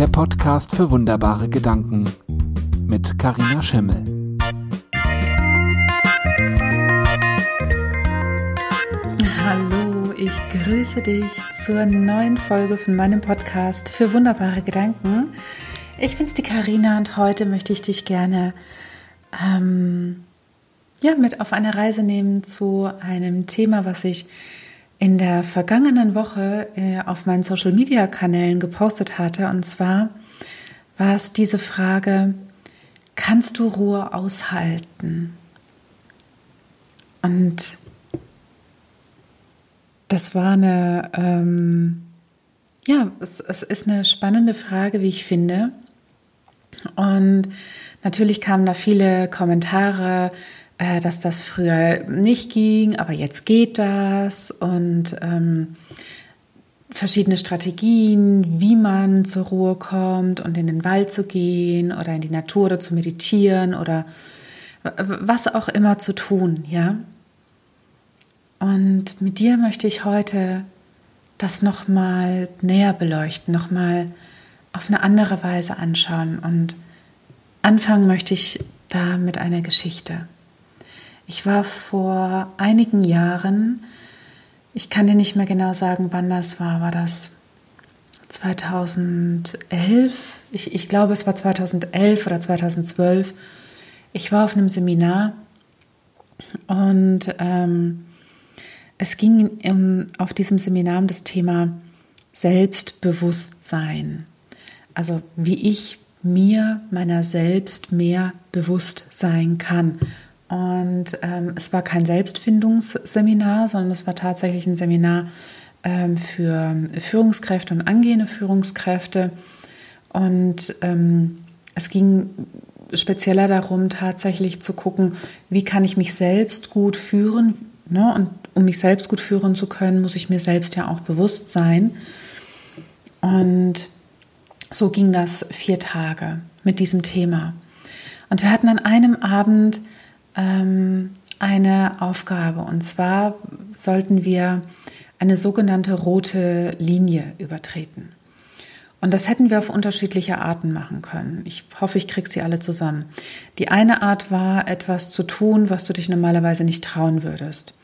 der Podcast für wunderbare Gedanken mit Karina Schimmel. Hallo, ich grüße dich zur neuen Folge von meinem Podcast für wunderbare Gedanken. Ich bin's die Karina und heute möchte ich dich gerne ähm, ja, mit auf eine Reise nehmen zu einem Thema, was ich in der vergangenen Woche äh, auf meinen Social-Media-Kanälen gepostet hatte. Und zwar war es diese Frage, kannst du Ruhe aushalten? Und das war eine, ähm, ja, es, es ist eine spannende Frage, wie ich finde. Und natürlich kamen da viele Kommentare, äh, dass das früher nicht ging, aber jetzt geht das und ähm, verschiedene Strategien, wie man zur Ruhe kommt und in den Wald zu gehen oder in die Natur oder zu meditieren oder was auch immer zu tun, ja. Und mit dir möchte ich heute das nochmal näher beleuchten, nochmal auf eine andere Weise anschauen. Und anfangen möchte ich da mit einer Geschichte. Ich war vor einigen Jahren, ich kann dir nicht mehr genau sagen, wann das war, war das 2011? Ich, ich glaube, es war 2011 oder 2012. Ich war auf einem Seminar und ähm, es ging im, auf diesem Seminar um das Thema Selbstbewusstsein. Also wie ich mir meiner selbst mehr bewusst sein kann und ähm, es war kein Selbstfindungsseminar, sondern es war tatsächlich ein Seminar ähm, für Führungskräfte und angehende Führungskräfte. Und ähm, es ging spezieller darum, tatsächlich zu gucken, wie kann ich mich selbst gut führen. Ne? Und um mich selbst gut führen zu können, muss ich mir selbst ja auch bewusst sein. Und so ging das vier Tage mit diesem Thema. Und wir hatten an einem Abend ähm, eine Aufgabe. Und zwar sollten wir eine sogenannte rote Linie übertreten. Und das hätten wir auf unterschiedliche Arten machen können. Ich hoffe, ich kriege sie alle zusammen. Die eine Art war, etwas zu tun, was du dich normalerweise nicht trauen würdest.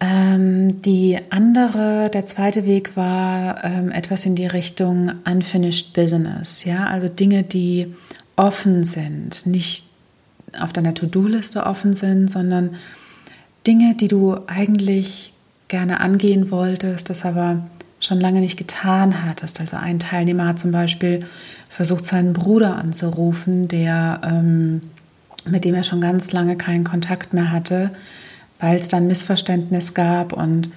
Ähm, die andere, der zweite Weg war ähm, etwas in die Richtung Unfinished Business. Ja, also Dinge, die offen sind, nicht auf deiner To-Do-Liste offen sind, sondern Dinge, die du eigentlich gerne angehen wolltest, das aber schon lange nicht getan hattest. Also ein Teilnehmer hat zum Beispiel versucht, seinen Bruder anzurufen, der, ähm, mit dem er schon ganz lange keinen Kontakt mehr hatte, weil es dann Missverständnis gab und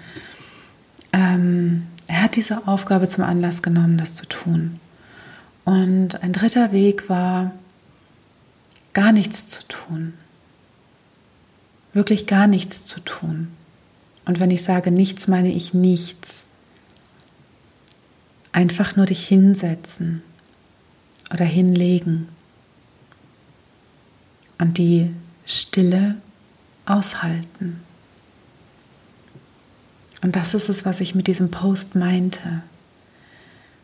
ähm, er hat diese Aufgabe zum Anlass genommen, das zu tun. Und ein dritter Weg war, gar nichts zu tun. Wirklich gar nichts zu tun. Und wenn ich sage nichts, meine ich nichts. Einfach nur dich hinsetzen oder hinlegen und die Stille aushalten. Und das ist es, was ich mit diesem Post meinte.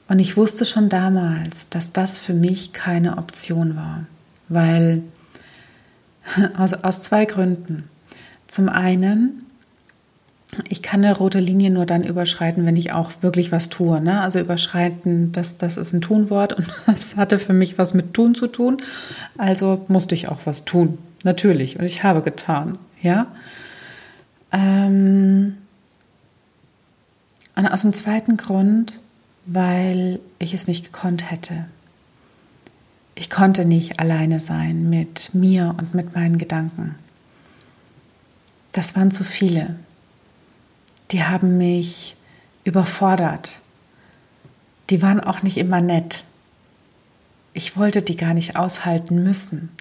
Und ich wusste schon damals, dass das für mich keine Option war weil aus, aus zwei Gründen. Zum einen, ich kann eine rote Linie nur dann überschreiten, wenn ich auch wirklich was tue. Ne? Also überschreiten, das, das ist ein Tunwort und das hatte für mich was mit Tun zu tun. Also musste ich auch was tun, natürlich. Und ich habe getan. Ja. Ähm, und aus dem zweiten Grund, weil ich es nicht gekonnt hätte. Ich konnte nicht alleine sein mit mir und mit meinen Gedanken. Das waren zu viele. Die haben mich überfordert. Die waren auch nicht immer nett. Ich wollte die gar nicht aushalten müssen.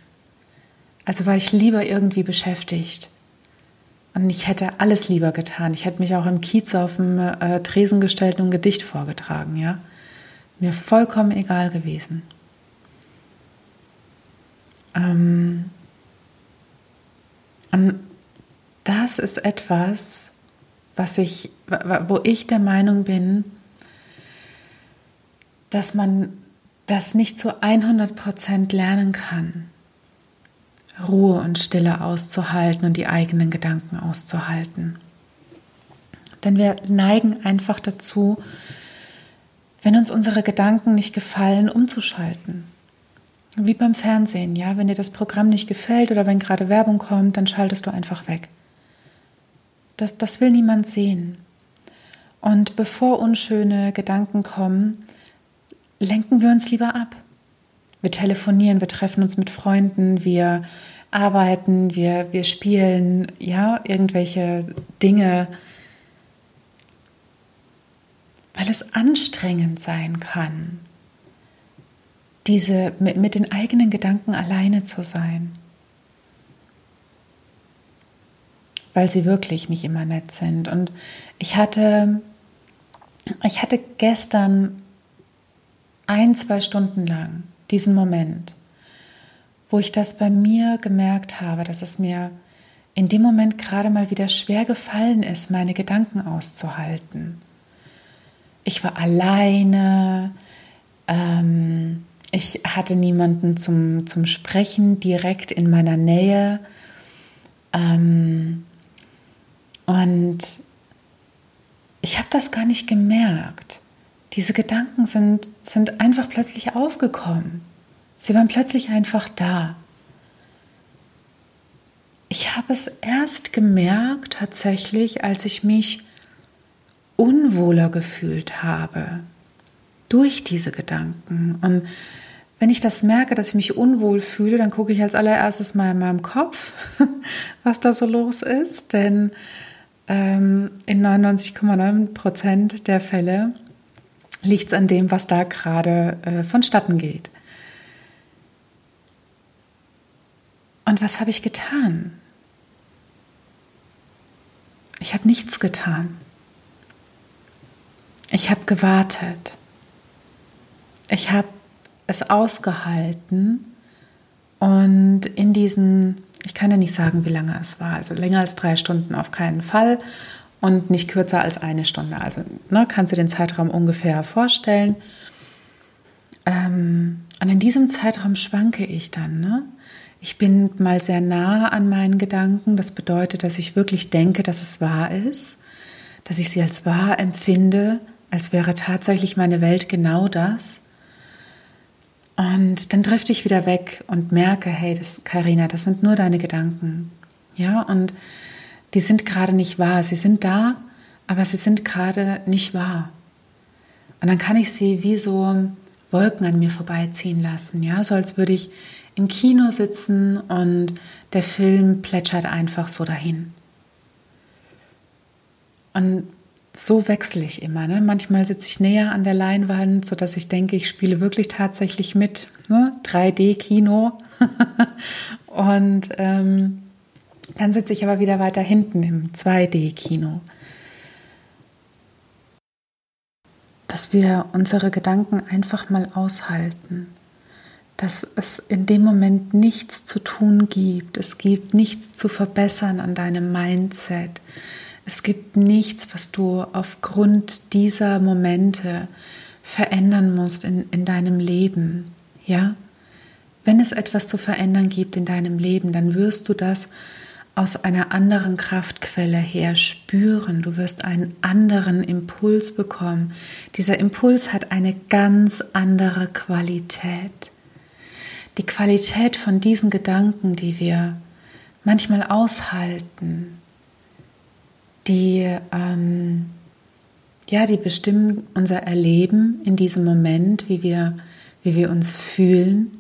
Also war ich lieber irgendwie beschäftigt. Und ich hätte alles lieber getan. Ich hätte mich auch im Kiez auf dem äh, Tresen gestellt und ein Gedicht vorgetragen, ja. Mir vollkommen egal gewesen. Ähm, und das ist etwas, was ich, wo ich der Meinung bin, dass man das nicht zu 100 Prozent lernen kann, Ruhe und Stille auszuhalten und die eigenen Gedanken auszuhalten. Denn wir neigen einfach dazu, wenn uns unsere Gedanken nicht gefallen, umzuschalten. Wie beim Fernsehen, ja, wenn dir das Programm nicht gefällt oder wenn gerade Werbung kommt, dann schaltest du einfach weg. Das, das will niemand sehen. Und bevor unschöne Gedanken kommen, lenken wir uns lieber ab. Wir telefonieren, wir treffen uns mit Freunden, wir arbeiten, wir, wir spielen, ja, irgendwelche Dinge, weil es anstrengend sein kann, diese mit, mit den eigenen Gedanken alleine zu sein. Weil sie wirklich nicht immer nett sind. Und ich hatte, ich hatte gestern ein, zwei Stunden lang diesen Moment, wo ich das bei mir gemerkt habe, dass es mir in dem Moment gerade mal wieder schwer gefallen ist, meine Gedanken auszuhalten. Ich war alleine, ähm, ich hatte niemanden zum, zum Sprechen direkt in meiner Nähe. Ähm, und ich habe das gar nicht gemerkt. Diese Gedanken sind, sind einfach plötzlich aufgekommen. Sie waren plötzlich einfach da. Ich habe es erst gemerkt tatsächlich, als ich mich unwohler gefühlt habe durch diese Gedanken. Und wenn ich das merke, dass ich mich unwohl fühle, dann gucke ich als allererstes mal in meinem Kopf, was da so los ist. Denn ähm, in 99,9 Prozent der Fälle liegt es an dem, was da gerade äh, vonstatten geht. Und was habe ich getan? Ich habe nichts getan. Ich habe gewartet. Ich habe es ausgehalten und in diesen, ich kann ja nicht sagen, wie lange es war, also länger als drei Stunden auf keinen Fall und nicht kürzer als eine Stunde. Also ne, kannst du den Zeitraum ungefähr vorstellen. Ähm, und in diesem Zeitraum schwanke ich dann. Ne? Ich bin mal sehr nah an meinen Gedanken. Das bedeutet, dass ich wirklich denke, dass es wahr ist, dass ich sie als wahr empfinde, als wäre tatsächlich meine Welt genau das. Und dann drifte ich wieder weg und merke, hey, das, Karina, das sind nur deine Gedanken. Ja, und die sind gerade nicht wahr. Sie sind da, aber sie sind gerade nicht wahr. Und dann kann ich sie wie so Wolken an mir vorbeiziehen lassen, ja, so als würde ich im Kino sitzen und der Film plätschert einfach so dahin. Und so wechsle ich immer. Ne? Manchmal sitze ich näher an der Leinwand, sodass ich denke, ich spiele wirklich tatsächlich mit. Ne? 3D-Kino. und ähm, dann sitze ich aber wieder weiter hinten im 2D-Kino. Dass wir unsere Gedanken einfach mal aushalten. Dass es in dem Moment nichts zu tun gibt. Es gibt nichts zu verbessern an deinem Mindset es gibt nichts, was du aufgrund dieser Momente verändern musst in, in deinem Leben. Ja? Wenn es etwas zu verändern gibt in deinem Leben, dann wirst du das aus einer anderen Kraftquelle her spüren. Du wirst einen anderen Impuls bekommen. Dieser Impuls hat eine ganz andere Qualität. Die Qualität von diesen Gedanken, die wir manchmal aushalten, die, ähm, ja, die bestimmen unser Erleben in diesem Moment, wie wir, wie wir uns fühlen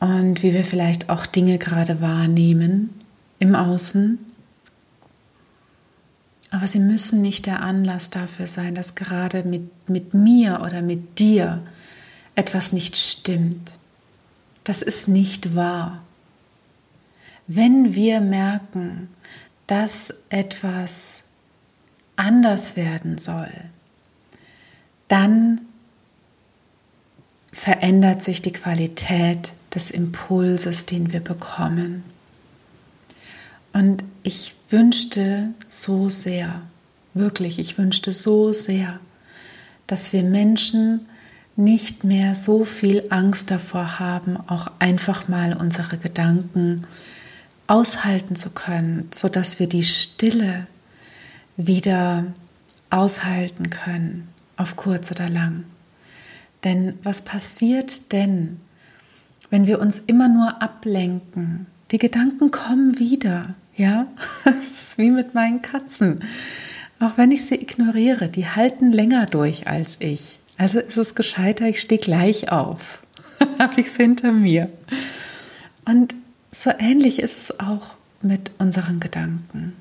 und wie wir vielleicht auch Dinge gerade wahrnehmen im Außen. Aber sie müssen nicht der Anlass dafür sein, dass gerade mit, mit mir oder mit dir etwas nicht stimmt. Das ist nicht wahr. Wenn wir merken, dass etwas anders werden soll, dann verändert sich die Qualität des Impulses, den wir bekommen. Und ich wünschte so sehr, wirklich, ich wünschte so sehr, dass wir Menschen nicht mehr so viel Angst davor haben, auch einfach mal unsere Gedanken aushalten zu können, sodass wir die Stille wieder aushalten können, auf kurz oder lang. Denn was passiert denn, wenn wir uns immer nur ablenken? Die Gedanken kommen wieder, ja? Das ist wie mit meinen Katzen. Auch wenn ich sie ignoriere, die halten länger durch als ich. Also ist es gescheiter, ich stehe gleich auf. Habe ich es hinter mir. Und so ähnlich ist es auch mit unseren Gedanken.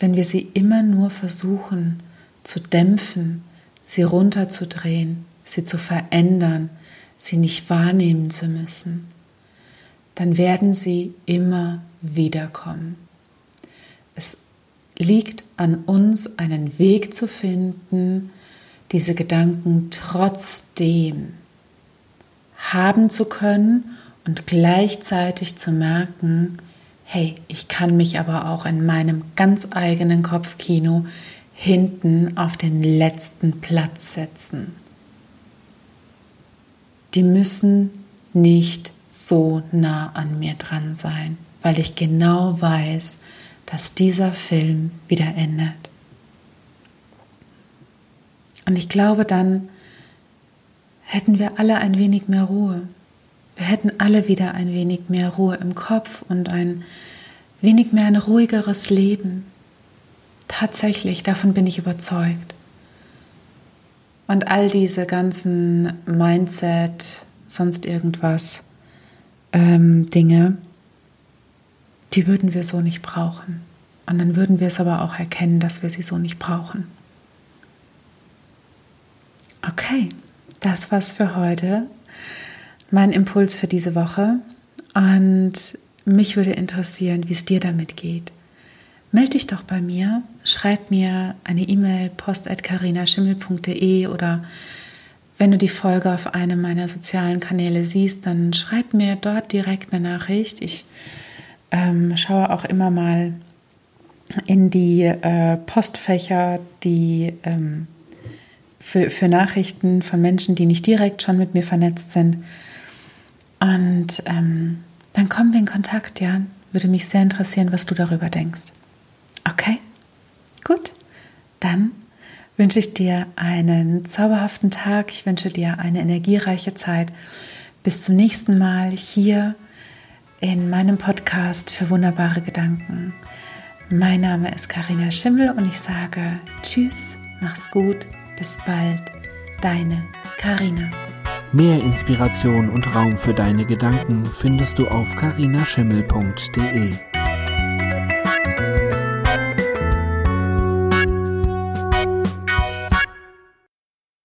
Wenn wir sie immer nur versuchen zu dämpfen, sie runterzudrehen, sie zu verändern, sie nicht wahrnehmen zu müssen, dann werden sie immer wiederkommen. Es liegt an uns, einen Weg zu finden, diese Gedanken trotzdem haben zu können und gleichzeitig zu merken, hey, ich kann mich aber auch in meinem ganz eigenen Kopfkino hinten auf den letzten Platz setzen. Die müssen nicht so nah an mir dran sein, weil ich genau weiß, dass dieser Film wieder endet. Und ich glaube, dann hätten wir alle ein wenig mehr Ruhe. Wir hätten alle wieder ein wenig mehr Ruhe im Kopf und ein wenig mehr ein ruhigeres Leben. Tatsächlich, davon bin ich überzeugt. Und all diese ganzen Mindset, sonst irgendwas ähm, Dinge, die würden wir so nicht brauchen. Und dann würden wir es aber auch erkennen, dass wir sie so nicht brauchen. Okay, das war's für heute. Mein Impuls für diese Woche. Und mich würde interessieren, wie es dir damit geht. Meld dich doch bei mir, schreib mir eine E-Mail post.carinaschimmel.de oder wenn du die Folge auf einem meiner sozialen Kanäle siehst, dann schreib mir dort direkt eine Nachricht. Ich ähm, schaue auch immer mal in die äh, Postfächer, die ähm, für, für Nachrichten von Menschen, die nicht direkt schon mit mir vernetzt sind. Und ähm, dann kommen wir in Kontakt, ja. Würde mich sehr interessieren, was du darüber denkst. Okay? Gut. Dann wünsche ich dir einen zauberhaften Tag. Ich wünsche dir eine energiereiche Zeit. Bis zum nächsten Mal hier in meinem Podcast für wunderbare Gedanken. Mein Name ist Karina Schimmel und ich sage Tschüss, mach's gut, bis bald, deine Karina. Mehr Inspiration und Raum für deine Gedanken findest du auf carinaschimmel.de.